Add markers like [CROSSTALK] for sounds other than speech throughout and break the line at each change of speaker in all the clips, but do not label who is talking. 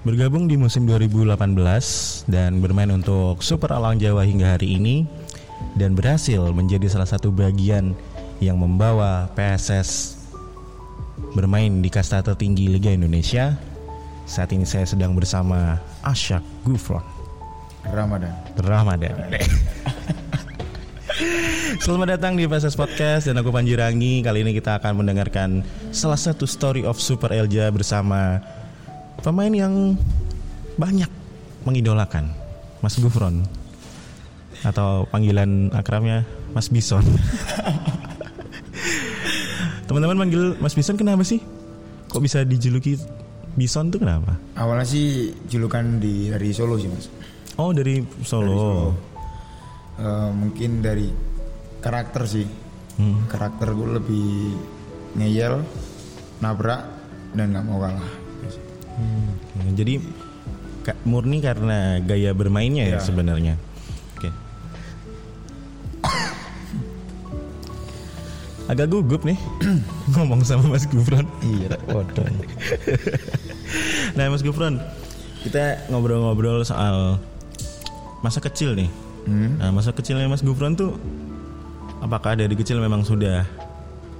Bergabung di musim 2018 dan bermain untuk Super Alang Jawa hingga hari ini dan berhasil menjadi salah satu bagian yang membawa PSS bermain di kasta tertinggi Liga Indonesia. Saat ini saya sedang bersama Ashak Gufron
Ramadan.
Ramadan. [LAUGHS] Selamat datang di PSS Podcast dan aku Panji Rangi. Kali ini kita akan mendengarkan salah satu story of Super Elja bersama pemain yang banyak mengidolakan, Mas Gufron atau panggilan akrabnya Mas Bison. [LAUGHS] Teman-teman manggil Mas Bison kenapa sih? Kok bisa dijuluki Bison tuh kenapa?
Awalnya sih julukan di dari Solo sih mas.
Oh dari Solo.
Dari Solo. Eh, mungkin dari karakter sih.
Hmm.
Karakter gue lebih ngeyel, nabrak dan nggak mau kalah.
Hmm, Jadi murni karena gaya bermainnya ya
Ya.
sebenarnya. Oke. Agak gugup nih [CLEARS THROAT] ngomong sama Mas Gufron.
Iya, waduh. [LAUGHS]
Nah Mas Gufron, kita ngobrol-ngobrol soal masa kecil nih.
Hmm.
Nah masa kecilnya Mas Gufron tuh apakah dari kecil memang sudah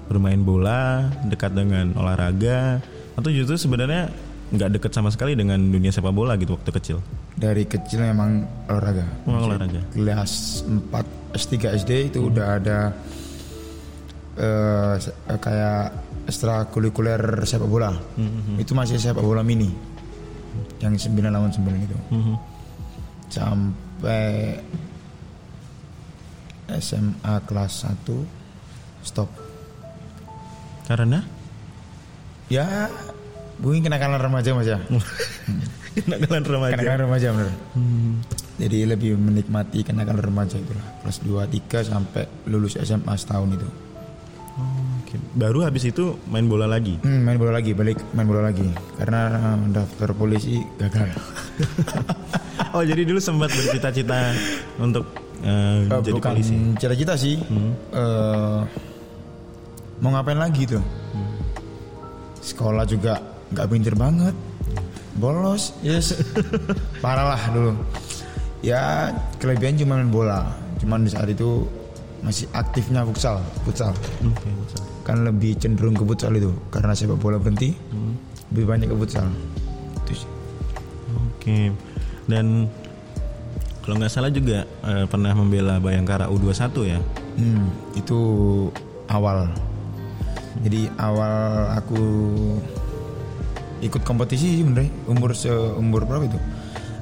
bermain bola, dekat dengan olahraga, atau justru sebenarnya nggak dekat sama sekali dengan dunia sepak bola gitu waktu kecil?
Dari kecil memang olahraga.
Memang olahraga.
Kelas 4 S3 SD itu udah ada eh, kayak ekstrakurikuler sepak bola. Itu masih sepak bola mini. Yang 9 lawan 9 itu.
Mhm.
Sampai SMA kelas 1 stop.
Karena
Ya mungkin kenakalan remaja mas ya. [LAUGHS]
kenakalan remaja.
Kenakalan remaja bener.
Hmm.
Jadi lebih menikmati kenakalan remaja itulah. Kelas 2 3 sampai lulus SMA setahun itu.
Oh, oke. Baru habis itu main bola lagi.
Hmm, main bola lagi, balik main bola lagi. Karena daftar polisi gagal. [LAUGHS]
Oh jadi dulu sempat bercita-cita untuk eh,
Eh,
jadi
bukan
polisi.
cita-cita sih. Eh, mau ngapain lagi tuh? Sekolah juga nggak pinter banget. Bolos, yes. [LAUGHS] Parah lah dulu. Ya kelebihan cuma main bola. Cuman di saat itu masih aktifnya futsal, futsal.
Betul.
Kan lebih cenderung ke futsal itu karena sepak bola berhenti. Lebih banyak ke futsal.
Oke. Dan kalau nggak salah juga eh, pernah membela Bayangkara U21 ya.
Hmm, itu awal. Jadi awal aku ikut kompetisi sih bener umur seumur berapa itu?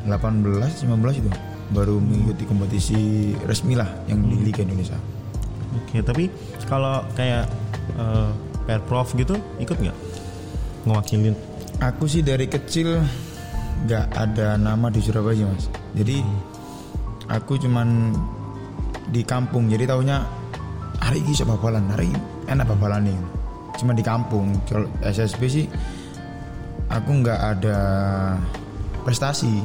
18, 15 itu baru mengikuti kompetisi resmi lah yang di Liga Indonesia.
Oke, tapi kalau kayak eh, Perprov gitu ikut nggak? Ngewakilin.
Aku sih dari kecil nggak ada nama di Surabaya mas. Jadi aku cuman di kampung. Jadi taunya hari ini siapa babalan, hari ini enak babalan nih. Cuma di kampung. Kalau SSB sih aku nggak ada prestasi.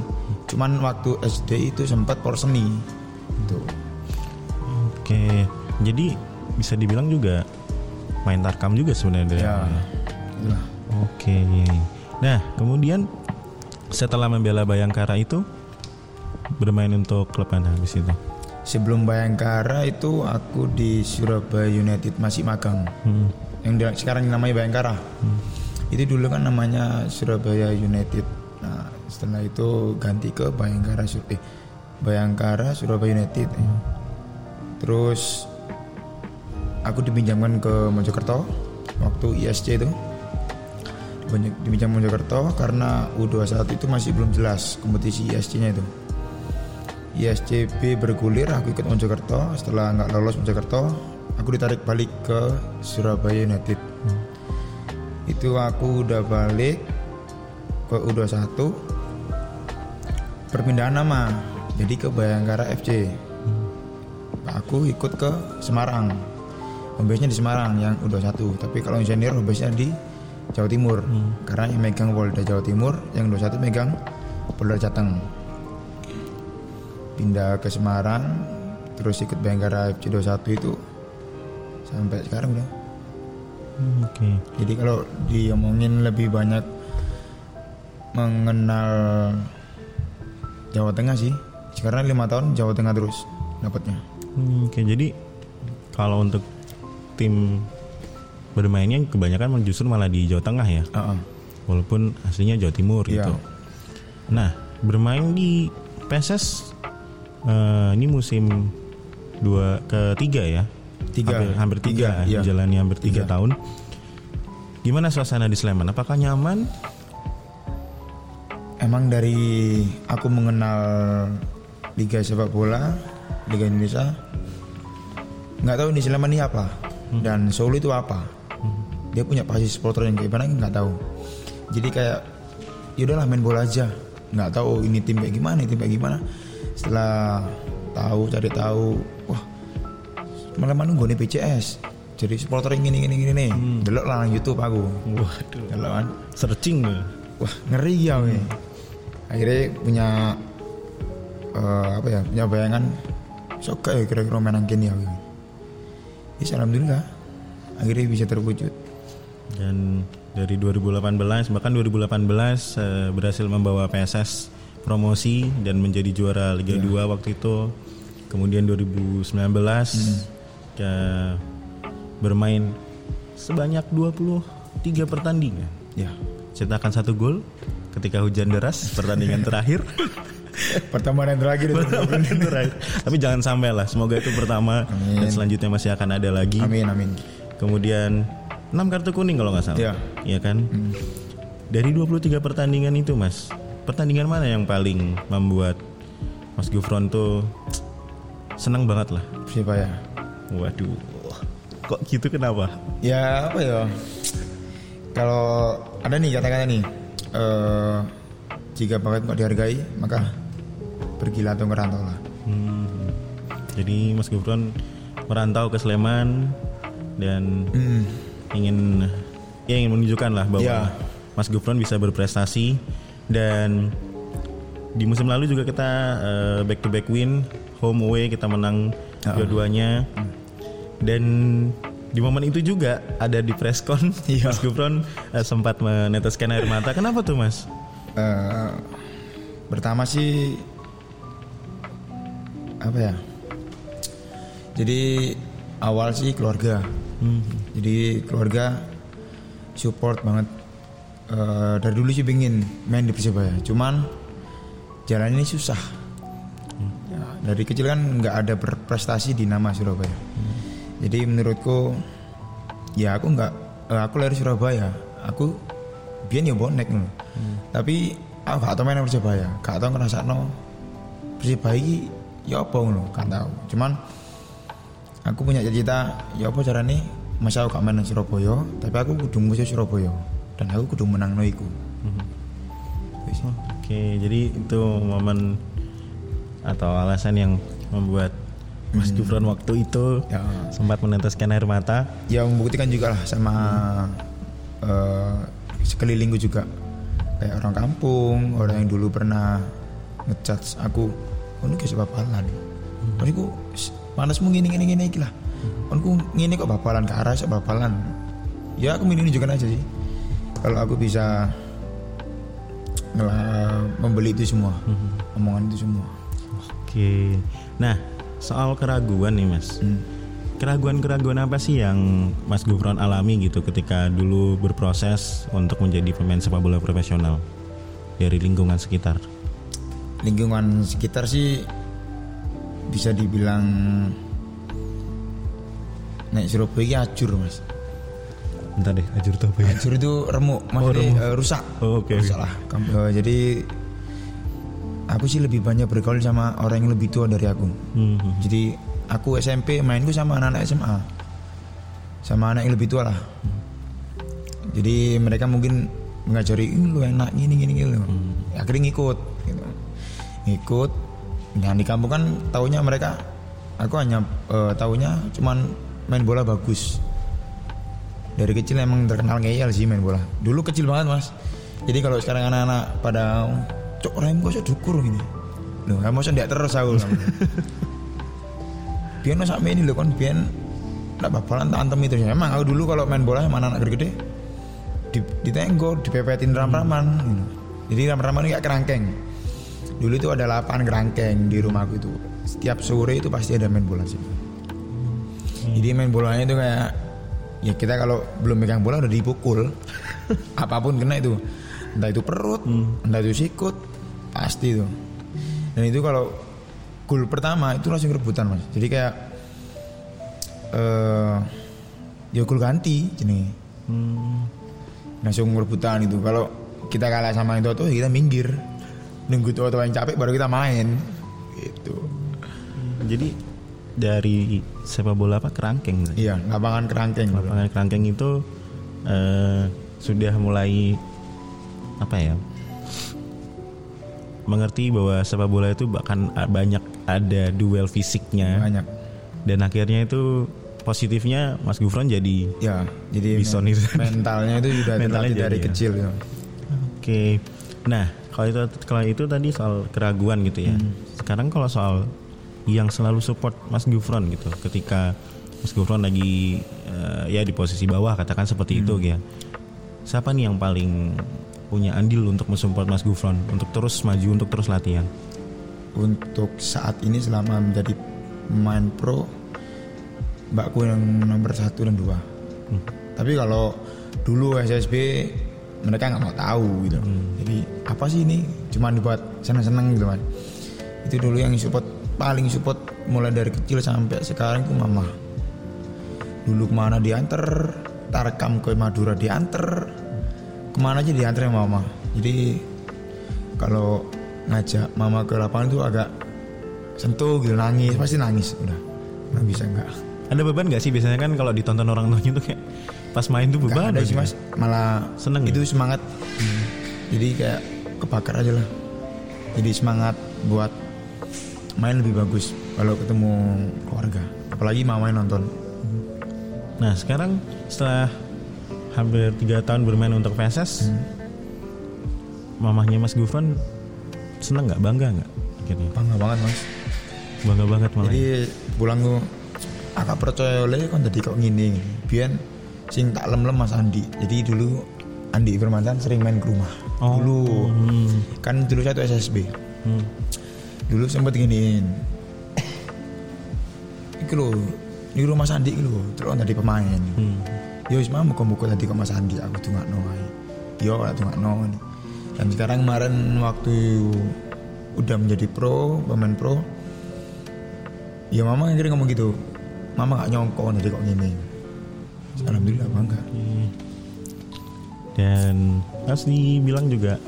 Cuman waktu SD itu sempat porseni. Gitu.
Oke. Jadi bisa dibilang juga main tarkam juga sebenarnya
Ya. itulah.
Oke. Nah, kemudian setelah membela Bayangkara itu bermain untuk klub mana habis itu?
Sebelum Bayangkara itu aku di Surabaya United masih magang.
Hmm.
yang sekarang namanya Bayangkara. Itu dulu kan namanya Surabaya United. Nah, setelah itu ganti ke Bayangkara eh, Bayangkara Surabaya United. Terus aku dipinjamkan ke Mojokerto waktu ISC itu. Dipinjam Mojokerto karena U21 itu masih belum jelas kompetisi ISC-nya itu. ISCB bergulir, aku ikut Mojokerto. Setelah nggak lolos Mojokerto, aku ditarik balik ke Surabaya United. Itu aku udah balik ke U21. Perpindahan nama, jadi ke Bayangkara FC. Aku ikut ke Semarang. Home base-nya di Semarang yang U21, tapi kalau yang senior home base-nya di Jawa Timur. Karena yang megang Polda Jawa Timur, yang 21 megang Polda Jateng pindah ke Semarang terus ikut Bayangkara FC 21 itu sampai sekarang udah
Hmm, Oke.
jadi kalau diomongin lebih banyak mengenal Jawa Tengah sih karena lima tahun Jawa Tengah terus dapatnya
Hmm, Oke, jadi kalau untuk tim bermainnya kebanyakan justru malah di Jawa Tengah ya,
Heeh.
walaupun aslinya Jawa Timur
Iya.
gitu. Nah, bermain di PSS eh, ini musim dua ketiga ya,
Tiga.
hampir, hampir tiga,
Tiga, iya.
jalani hampir tiga
Tiga.
tahun. Gimana suasana di Sleman? Apakah nyaman?
Emang dari aku mengenal Liga Sepak Bola, Liga Indonesia, nggak tahu di Sleman ini apa dan Solo itu apa. Dia punya pasti supporter yang kayak gimana nggak tahu. Jadi kayak yaudahlah main bola aja, nggak tahu ini tim kayak gimana, ini tim kayak gimana. Setelah tahu cari tahu, wah malah mana gue nih PCS. Jadi supporter yang gini gini gini nih, delok lah YouTube aku.
Waduh,
Delok kan.
searching.
Wah ngeri ya weh. Akhirnya punya eh, apa ya punya bayangan sok ya kira-kira menang kini ya. weh. Ya alhamdulillah akhirnya bisa terwujud.
Dan dari 2018 bahkan 2018 eh, berhasil membawa PSS promosi dan menjadi juara Liga 2 waktu itu. Kemudian 2019 ya, bermain sebanyak 23 pertandingan.
Ya.
Cetakkan satu gol ketika hujan deras pertandingan [LAUGHS] terakhir.
Pertama dan terakhir.
Pertandingan [LAUGHS] terakhir. Tapi jangan sampai lah. Semoga itu pertama dan selanjutnya masih akan ada lagi.
amin amin.
Kemudian 6 kartu kuning kalau nggak salah.
Iya.
Iya kan? Dari 23 pertandingan itu, Mas. Pertandingan mana yang paling membuat Mas Gufron tuh senang banget lah?
Siapa ya?
Waduh. Kok gitu kenapa?
Ya apa ya? Kalau ada nih kata-kata nih, eh jika bakat kok dihargai maka pergilah atau merantau lah.
Hmm. Jadi Mas Gufron merantau ke Sleman dan
Hmm.
ingin ya ingin menunjukkan lah bahwa
Iya.
Mas Gufron bisa berprestasi dan di musim lalu juga kita eh, back to back win home away kita menang
Ah.
dua-duanya dan di momen itu juga ada di presscon [LAUGHS]
Iya.
Mas Gufron eh, sempat meneteskan air mata kenapa tuh Mas?
Eh, pertama sih apa ya? Jadi awal sih keluarga.
Hmm.
Jadi keluarga support banget. Eh, dari dulu sih pengen main di Persebaya. Cuman jalan ini susah. Dari kecil kan nggak ada berprestasi di nama Surabaya. Jadi menurutku ya aku nggak eh, aku lahir Surabaya. Aku biar ya bonek loh. Tapi aku gak tau main nang Persebaya, gak tau ngerasa no Persebaya iki ya apa ngono, gak tau. Cuman aku punya cita-cita ya apa caranya masa aku gak main Surabaya, tapi aku kudu musuh Surabaya dan aku kudu menang no iku. Wis.
Oke, jadi itu momen atau alasan yang membuat Mas Gufron waktu itu
Ya,
sempat meneteskan air mata.
ya membuktikan juga lah sama eh, sekelilingku juga. Kayak orang kampung orang yang dulu pernah ngechat aku oh ini kayak bapalan oh ini panasmu gini gini gini iki lah. Oh ini gini kok bapalan ke arah bapalan ya aku ini juga aja sih. Kalau aku bisa ngela- membeli itu semua omongan itu semua
Oke. Nah, soal keraguan nih, Mas.
Hmm.
Keraguan-keraguan apa sih yang Mas Gufron alami gitu ketika dulu berproses untuk menjadi pemain sepak bola profesional dari lingkungan sekitar?
lingkungan sekitar sih bisa dibilang naik Surabaya ini ajur mas
Bentar deh, ajur tuh apa ya?
ajur itu remuk maksudnya
remuk.
eh, rusak
Oh, oke, oke.
rusak lah Kam- eh, jadi aku sih lebih banyak bergaul sama orang yang lebih tua dari aku.
Hmm, hmm.
jadi aku SMP mainku sama anak-anak SMA sama anak yang lebih tua lah. Jadi mereka mungkin mengajari ini lu enak gini gini gini. Loh akhirnya ngikut gitu. ngikut. Dan di kampung kan taunya mereka aku hanya eh, taunya cuman main bola bagus. Dari kecil emang terkenal ngeyel sih main bola. Dulu kecil banget mas. Jadi kalau sekarang anak-anak pada cok orang gue dukur gini loh kamu masa tidak terus aku [LAUGHS] biar no sampe ini loh kan biar nak bapalan tak antem itu emang aku dulu kalau main bola sama anak-anak gede di ditenggor dipepetin ram-raman gitu. Jadi ramah-ramah ini kayak kerangkeng. Dulu itu ada lapangan kerangkeng di rumahku itu. Setiap sore itu pasti ada main bola sih. Jadi main bolanya itu kayak ya kita kalau belum megang bola udah dipukul. [LAUGHS] Apa pun kena itu. Entah itu perut, entah itu sikut, pasti itu. Dan itu kalau gol pertama itu langsung rebutan mas. Jadi kayak eh ya gol ganti jenis
Hmm.
langsung rebutan itu kalau kita kalah sama yang Toto kita minggir nunggu Toto yang capek baru kita main gitu
Jadi dari sepak bola apa kerangkeng?
iya lapangan kerangkeng
Lapangan kerangkeng itu eh, sudah mulai apa ya? Mengerti bahwa sepak bola itu bahkan banyak ada duel fisiknya
banyak
dan akhirnya itu positifnya Mas Gufron jadi
ya jadi
Bison itu.
mentalnya itu sudah [LAUGHS]
Mentalnya
terlatih dari
jadi ya.
kecil ya.
Oke. Nah, kalau itu kalau itu tadi soal keraguan gitu ya. Sekarang kalau soal yang selalu support Mas Gufron gitu, ketika Mas Gufron lagi eh, ya di posisi bawah katakan seperti itu ya. Siapa nih yang paling punya andil untuk mensupport Mas Gufron untuk terus maju untuk terus latihan?
untuk saat ini selama menjadi pemain pro mbakku yang nomor satu dan dua. Tapi kalau dulu SSB mereka nggak mau tahu gitu. Jadi apa sih ini? Cuma dibuat seneng-seneng gitu kan itu dulu yang support paling support mulai dari kecil sampai sekarang itu mama dulu ke mana diantar tarkam ke Madura diantar ke mana aja diantar sama mama. Jadi kalau ngajak mama ke lapangan itu agak sentuh gitu nangis pasti nangis udah. Nggak bisa nggak?
Ada beban gak sih? Biasanya kan kalau ditonton orang tuanya tuh kayak pas main tuh
nggak
beban
ada sih
gitu.
mas. Malah
Seneng
itu
ya?
semangat. Jadi kayak kebakar aja lah. Jadi semangat buat main lebih bagus kalau ketemu keluarga. Apalagi mama yang nonton.
Nah sekarang setelah hampir tiga tahun bermain untuk PSS, mamahnya Mas Gufron seneng nggak bangga nggak akhirnya
bangga banget mas
bangga banget malah.
jadi pulang akak percaya oleh kan tadi kok gini biar sing tak lem lem mas Andi jadi dulu Andi Firmansyah sering main ke rumah
Oh.
dulu
Hmm.
kan dulu saya tuh SSB
Hmm.
dulu sempet giniin iki lho di rumah Sandi iki lho terus tadi pemain
Hmm.
Yo wis mau muka-muka tadi ke Mas Andi aku tuh nggak wae yo aku nih dan sekarang kemarin waktu udah menjadi pro pemain pro ya mama akhirnya ngomong gitu mama nggak nyongko tadi kok gini alhamdulillah bangga
Dan harus dibilang juga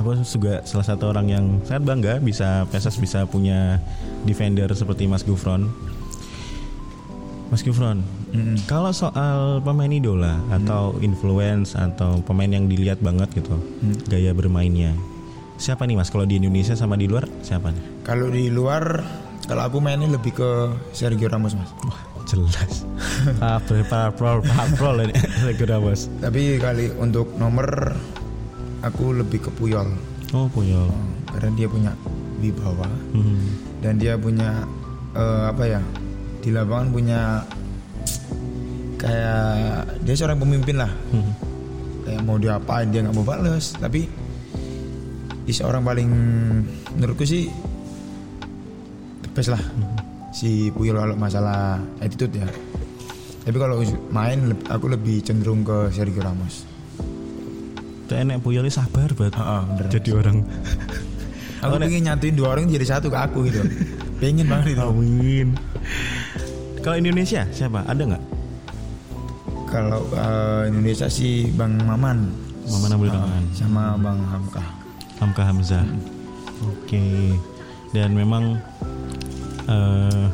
aku juga salah satu orang yang sangat bangga bisa PSS bisa punya defender seperti Mas Gufron. Mas Gufron,
Mm-mm.
kalau soal pemain idola atau influence atau pemain yang dilihat banget gitu, gaya bermainnya. Siapa nih Mas kalau di Indonesia sama di luar siapa nih?
kalau di luar kalau aku mainnya lebih ke Sergio Ramos mas
Wah, jelas. [LAUGHS] Pablo, Pablo ini [LAUGHS] Sergio Ramos.
tapi kali untuk nomor aku lebih ke Puyol
Oh, Puyol.
Oh, karena dia punya wibawa
Hmm.
dan dia punya eh, apa ya di lapangan punya kayak dia seorang pemimpin lah
Hmm.
kayak mau diapain dia nggak mau bales tapi dia seorang paling menurutku sih the best lah si Puyol kalau masalah attitude ya tapi kalau main aku lebih cenderung ke Sergio Ramos
Tuh enek Puyol sabar banget.
Bener.
Jadi orang
aku pengen nyatuin dua orang jadi satu ke aku gitu [LAUGHS] pengen banget itu.
Kalau Indonesia siapa? Ada nggak?
Kalau eh, Indonesia sih Bang Maman.
Maman Abdul
Ah,
Rahman.
sama Bang Hamka.
Hamka Hamzah. Oke. Dan memang eh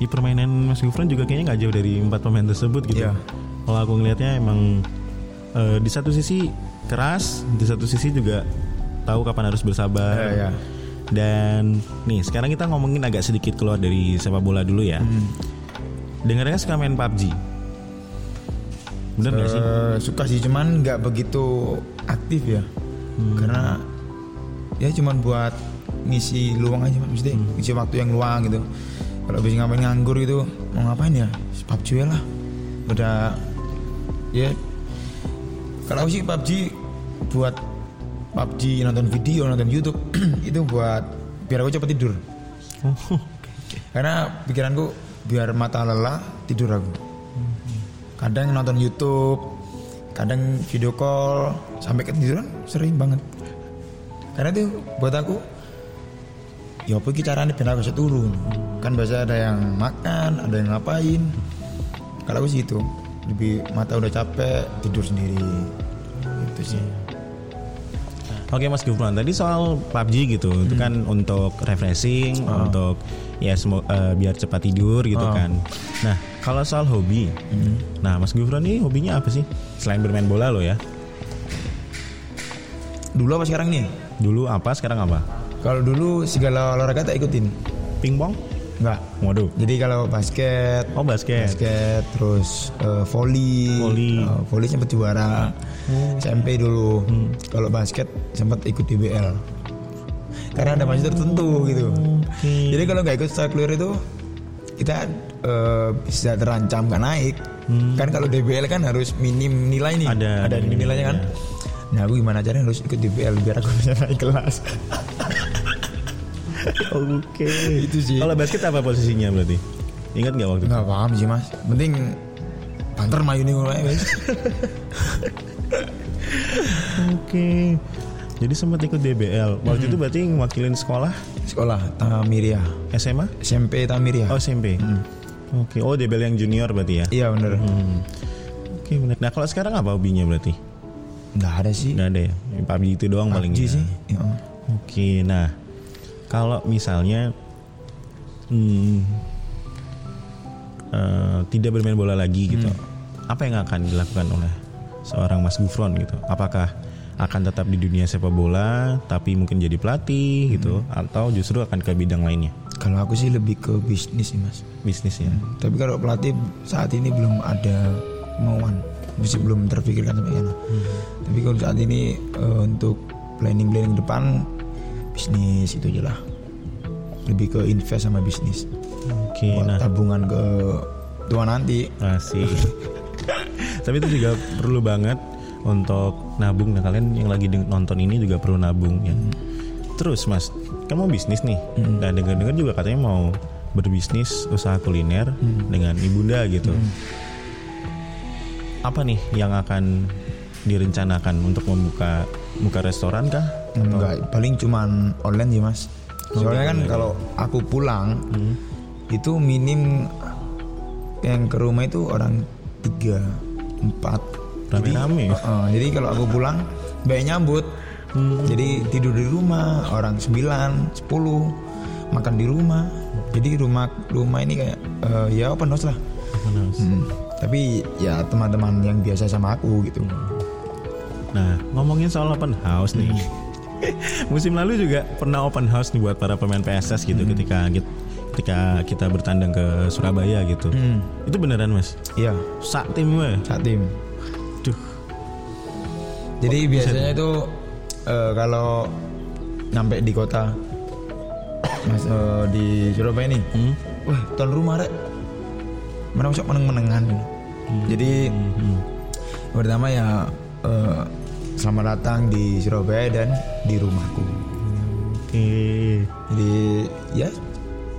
di permainan Mas Gufron juga kayaknya nggak jauh dari empat pemain tersebut gitu.
Iya.
Kalau aku ngelihatnya emang eh, di satu sisi keras, di satu sisi juga tahu kapan harus bersabar.
Iya, iya.
Dan nih sekarang kita ngomongin agak sedikit keluar dari sepak bola dulu ya.
Hmm.
Dengarnya suka main PUBG. Bener nggak sih?
Eh, suka sih cuman nggak begitu aktif ya.
Hmm.
Karena ya cuman buat ngisi luang aja maksudnya
Hmm.
ngisi waktu yang luang gitu. Kalau bisa ngapain nganggur gitu mau ngapain ya? PUBG ya lah. Udah ya kalau sih PUBG buat PUBG, nonton video, nonton YouTube [CLEARS THROAT] itu buat biar aku cepat tidur.
Oh, [LAUGHS]
Karena pikiranku biar mata lelah tidur aku. Kadang nonton YouTube, kadang video call sampai ketiduran sering banget. Karena itu buat aku ya apa caranya biar aku turun. Kan biasa ada yang makan, ada yang ngapain. Kalau aku sih itu lebih mata udah capek tidur sendiri. Itu sih.
Oke Mas Gufron, tadi soal PUBG gitu, itu
Hmm.
kan untuk refreshing,
Oh.
untuk ya semo- eh, biar cepat tidur gitu
Oh.
kan. Nah kalau soal hobi,
Hmm.
nah Mas Gufron ini hobinya apa sih? Selain bermain bola lo ya,
Dulu apa sekarang nih?
dulu apa, sekarang apa?
Kalau dulu segala olahraga tak ikutin.
Pingpong?
Enggak.
Waduh.
Jadi kalau basket,
Oh basket.
basket terus eh, volley.
Volley.
Eh, volley sempat juara. SMP dulu. Kalau basket sempat ikut DBL karena ada masih tertentu gitu.
Oke.
jadi kalau nggak ikut star clear itu kita eh, bisa terancam nggak naik. Kan kalau DBL kan harus minim nilai nih.
Ada,
ada
minim
nilainya kan? nah aku gimana caranya harus ikut DBL biar aku [LAUGHS] bisa naik kelas [LAUGHS]
Oke.
Itu sih.
Kalau basket apa posisinya berarti? Ingat nggak waktu itu?
nggak paham sih mas penting banter mayu nih gue wes [LAUGHS]
Oke. Jadi sempat ikut DBL. Waktu itu berarti ngewakilin sekolah
sekolah Tamiria
SMA?
SMP Tamiria
Oh SMP. Oke. Oh DBL yang junior berarti ya?
iya bener
Hmm. Oke benar. Nah kalau sekarang apa hobinya berarti?
nggak ada sih
Nggak ada ya? Yang PUBG itu doang paling
PUBG
ya?
sih ya.
Oke. Nah kalau misalnya hmm, eh, tidak bermain bola lagi gitu, apa yang akan dilakukan oleh seorang Mas Gufron gitu? Apakah akan tetap di dunia sepak bola tapi mungkin jadi pelatih gitu atau justru akan ke bidang lainnya?
Kalau aku sih lebih ke bisnis sih mas.
Bisnis ya?
Tapi kalau pelatih saat ini belum ada kemauan. Masih belum terpikirkan sampai sana. Tapi kalau saat ini eh, untuk planning planning depan bisnis itu aja lah lebih ke invest sama bisnis.
Oke
buat
nah.
tabungan ke tua nanti.
Masih [LAUGHS] tapi itu juga perlu banget untuk nabung. Nah kalian yang lagi nonton ini juga perlu nabung ya. Terus mas kamu bisnis nih. Dan dengar-dengar juga katanya mau berbisnis usaha kuliner dengan ibunda gitu. Apa nih yang akan direncanakan untuk membuka buka restoran kah
enggak paling cuman online sih mas. Soalnya kan kalau aku pulang itu minim yang ke rumah itu orang tiga empat. Jadi,
Rame-rame.
uh, jadi kalau aku pulang baik nyambut. Jadi tidur di rumah orang 9 10 makan di rumah. Jadi rumah rumah ini kayak eh, ya open house lah. Hmm, tapi ya teman-teman yang biasa sama aku gitu.
Nah, ngomongin soal open house nih. [LAUGHS] Musim lalu juga pernah open house nih buat para pemain PSS gitu ketika git- ketika kita bertandang ke Surabaya gitu.
Hmm,
Itu beneran, Mas?
iya
Sak tim we.
saat tim
Duh.
Jadi biasanya itu eh, kalau nyampe di kota Mas eh, di Surabaya nih,
Hmm?
wah tuan rumah rek, mana masuk meneng-menengan. Jadi
Hmm.
pertama ya eh, selamat datang di Surabaya dan di rumahku.
Oke.
Jadi ya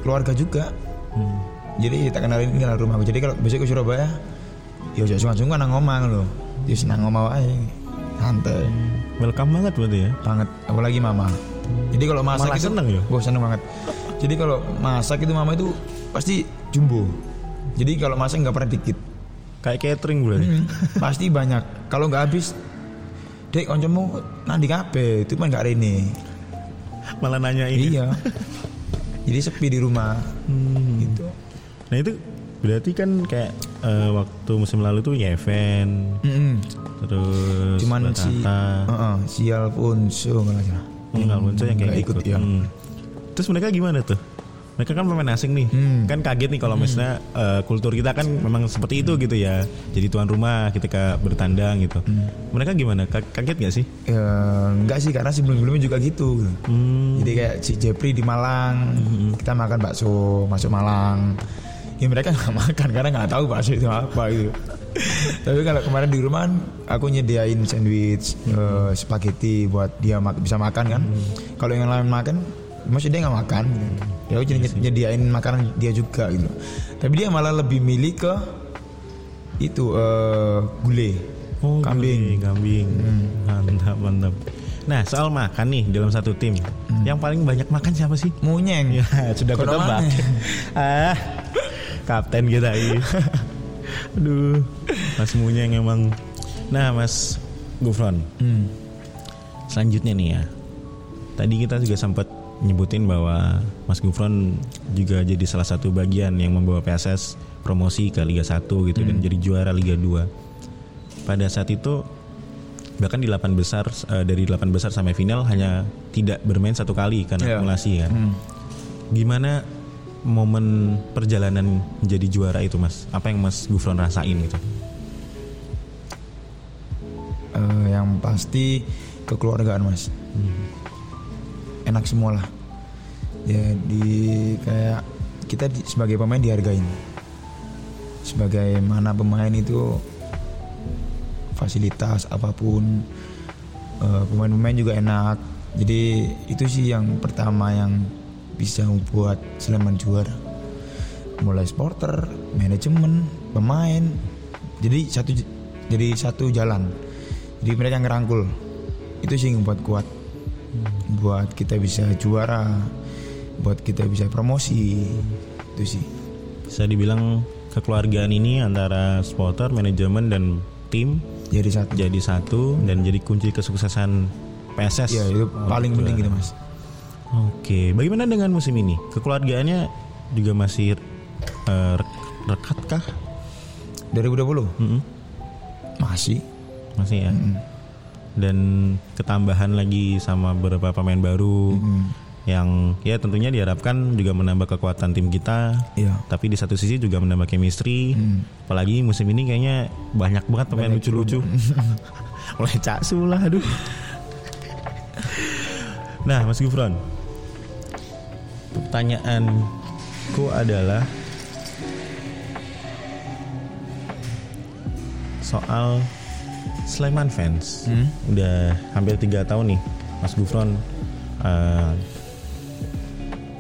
keluarga juga.
Hmm.
Jadi tak kenalin ini kenal rumahku. Jadi kalau besok ke Surabaya, ya jangan sungkan-sungkan nang ngomong loh. Ya senang ngomong aja, santai.
Welcome banget berarti ya.
banget apalagi mama jadi kalau masak
Malah
itu
seneng ya?
Wah, seneng banget jadi kalau masak itu mama itu pasti jumbo jadi kalau masak nggak pernah dikit
Kayak catering berarti.
Hmm, pasti banyak kalau nggak habis dek koncomu nanti kabe itu kan nggak rene
Malah nanya ini.
iya jadi sepi di rumah
Hmm.
gitu
Nah, itu berarti kan kayak eh, waktu musim lalu tuh ya event
Mm-mm.
terus
cuman si
Tata.
uh-uh, si Alfonso kalau nggak salah
Hmm, Alfonso yang kayak
nggak
ikut.
ikut, ya.
Hmm. Terus mereka gimana tuh? Mereka kan pemain asing nih,
Hmm.
kan kaget nih kalau misalnya eh, kultur kita kan memang seperti itu gitu ya. Jadi tuan rumah ketika bertandang gitu.
Hmm.
Mereka gimana? Ka- Kaget gak sih?
ya, enggak sih karena sebelum-sebelumnya juga gitu
Hmm.
Jadi kayak si Jepri di Malang, kita makan bakso masuk Malang. Ya mereka [LAUGHS] nggak makan karena nggak tahu bakso itu apa gitu. [LAUGHS] Tapi kalau kemarin di rumah kan aku nyediain sandwich, eh, spaghetti buat dia mak- bisa makan kan. Kalau yang lain makan, maksudnya dia nggak makan. Ya aku jadi nyediain makanan dia juga gitu. Tapi dia malah lebih milih ke itu eh, gulai,
Oh,
kambing.
gulai, kambing. Mantap, mantap. Nah, soal makan nih dalam satu tim. Yang paling banyak makan siapa sih?
Munyeng.
Ya, [LAUGHS] sudah ketebak. [LAUGHS] ah, kapten kita ini. [LAUGHS] Aduh, Mas Munyeng emang. Nah, Mas Gufron,
Hmm.
selanjutnya nih ya. Tadi kita juga sempat nyebutin bahwa Mas Gufron juga jadi salah satu bagian yang membawa PSS promosi ke Liga 1 gitu dan jadi juara Liga 2. Pada saat itu bahkan di 8 besar eh, dari 8 besar sampai final hanya tidak bermain satu kali karena
Iya.
akumulasi kan.
Hmm.
Gimana momen perjalanan menjadi juara itu Mas? Apa yang Mas Gufron rasain gitu?
Eh, yang pasti kekeluargaan mas enak semua lah jadi kayak kita sebagai pemain dihargain. Sebagai mana pemain itu fasilitas apa pun eh, pemain-pemain juga enak. Jadi itu sih yang pertama yang bisa membuat Sleman juara. Mulai supporter manajemen pemain. Jadi satu jadi satu jalan. Jadi mereka ngerangkul. Itu sih yang buat kuat buat kita bisa juara buat kita bisa promosi itu sih
Bisa dibilang kekeluargaan ini antara supporter, manajemen dan tim
jadi satu
jadi satu dan jadi kunci kesuksesan PSS.
ya itu paling penting gitu mas
Oke, bagaimana dengan musim ini? Kekeluargaannya juga masih eh, rek- rekat kah?
2020
Mm-mm,
masih
Masih ya.
Mm.
Dan ketambahan lagi sama beberapa pemain baru
Mm.
yang ya tentunya diharapkan juga menambah kekuatan tim kita.
Iya.
Tapi di satu sisi juga menambah chemistry.
Mm.
Apalagi musim ini kayaknya banyak banget pemain lucu-lucu. [LAUGHS] Mulai caksu lah aduh. Nah, Mas Gufron. Pertanyaanku adalah soal Sleman fans.
Hmm?
Udah hampir tiga tahun nih, Mas Gufron eh,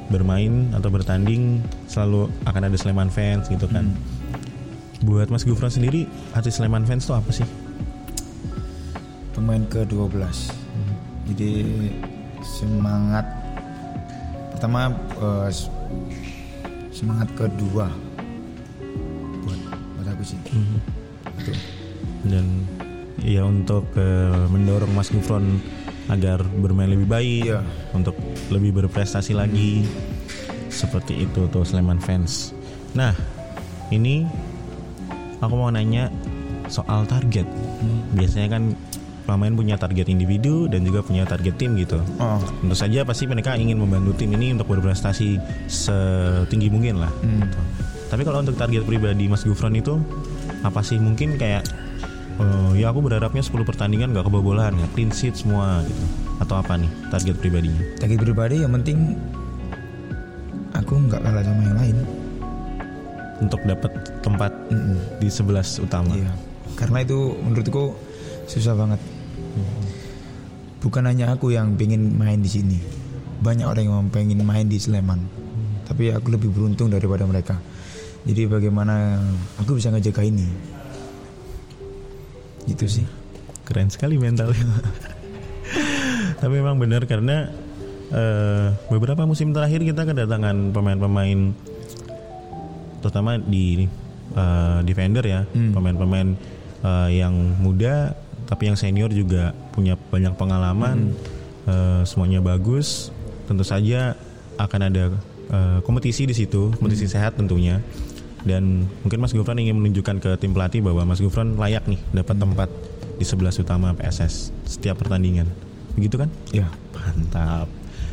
bermain atau bertanding selalu akan ada Sleman fans gitu kan. Buat Mas Gufron sendiri, arti Sleman fans itu apa sih?
pemain ke-12 jadi semangat pertama s- semangat kedua buat buat aku sih itu
dan ya untuk eh, mendorong Mas Gufron agar bermain lebih baik,
Iya.
untuk lebih berprestasi lagi, seperti itu tuh Sleman fans. Nah, ini aku mau nanya soal target. Biasanya kan pemain punya target individu dan juga punya target tim gitu.
oh
Tentu saja pasti mereka ingin membantu tim ini untuk berprestasi setinggi mungkin lah.
hmm.
Tapi kalau untuk target pribadi Mas Gufron itu apa sih mungkin kayak eh, ya aku berharapnya 10 pertandingan gak kebobolan ya. Clean sheet semua gitu. Atau apa nih target pribadinya?
target pribadi yang penting aku nggak kalah sama yang lain.
Untuk dapat tempat
Mm-mm.
di 11 utama.
iya. Karena itu menurutku susah banget. Bukan hanya aku yang pengen main di sini. Banyak orang yang pengen main di Sleman. Tapi aku lebih beruntung daripada mereka. Jadi bagaimana aku bisa ngejaga ini gitu sih
Keren sekali mentalnya. Tapi memang benar karena eh, beberapa musim terakhir kita kedatangan pemain-pemain terutama di eh, defender ya,
Hmm.
pemain-pemain eh, yang muda tapi yang senior juga punya banyak pengalaman, eh, semuanya bagus. Tentu saja akan ada eh, kompetisi di situ, kompetisi sehat tentunya. Dan mungkin Mas Gufron ingin menunjukkan ke tim pelatih bahwa Mas Gufron layak nih dapat tempat di 11 utama PSS setiap pertandingan. Begitu kan?
ya
Mantap.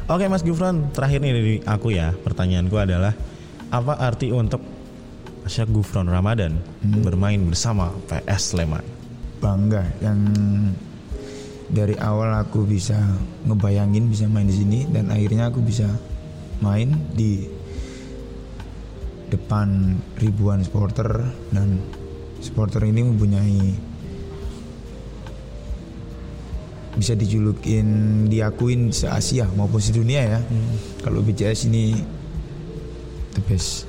Oke Mas Gufron, terakhir nih dari aku ya. Pertanyaanku adalah apa arti untuk Syak Gufron Ramadan bermain bersama PS Sleman?
bangga yang dari awal aku bisa ngebayangin bisa main di sini dan akhirnya aku bisa main di depan ribuan supporter dan supporter ini mempunyai bisa dijulukin diakuin se Asia maupun se dunia ya. Kalau BCS ini the best.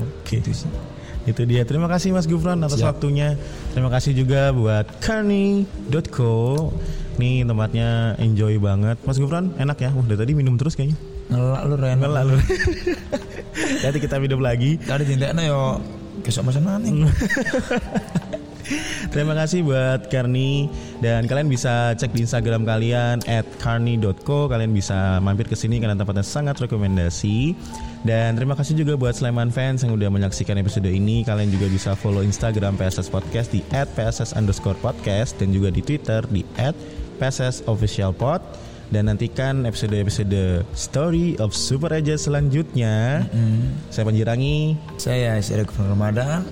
Oke.
Itu sih.
Itu dia. Terima kasih Mas Gufron atas
Siap.
waktunya. Terima kasih juga buat Carney.co. Nih tempatnya enjoy banget. Mas Gufron enak ya. Dari tadi minum terus kayaknya.
Ngelak lu Ren.
Enggak lalu. [LAUGHS] Nanti kita minum lagi.
Ada tindakan yo kesok masa nih. [LAUGHS]
Terima kasih buat Carney dan kalian bisa cek di Instagram kalian @carney.co. Kalian bisa mampir ke sini karena tempatnya sangat rekomendasi. Dan terima kasih juga buat Sleman fans yang udah menyaksikan episode ini. Kalian juga bisa follow Instagram PSS Podcast di @pss underscore podcast dan juga di Twitter di @pss official pod. Dan nantikan episode-episode Story of Super Agent selanjutnya. Saya Panjirangi.
Saya Syarif Ramadan.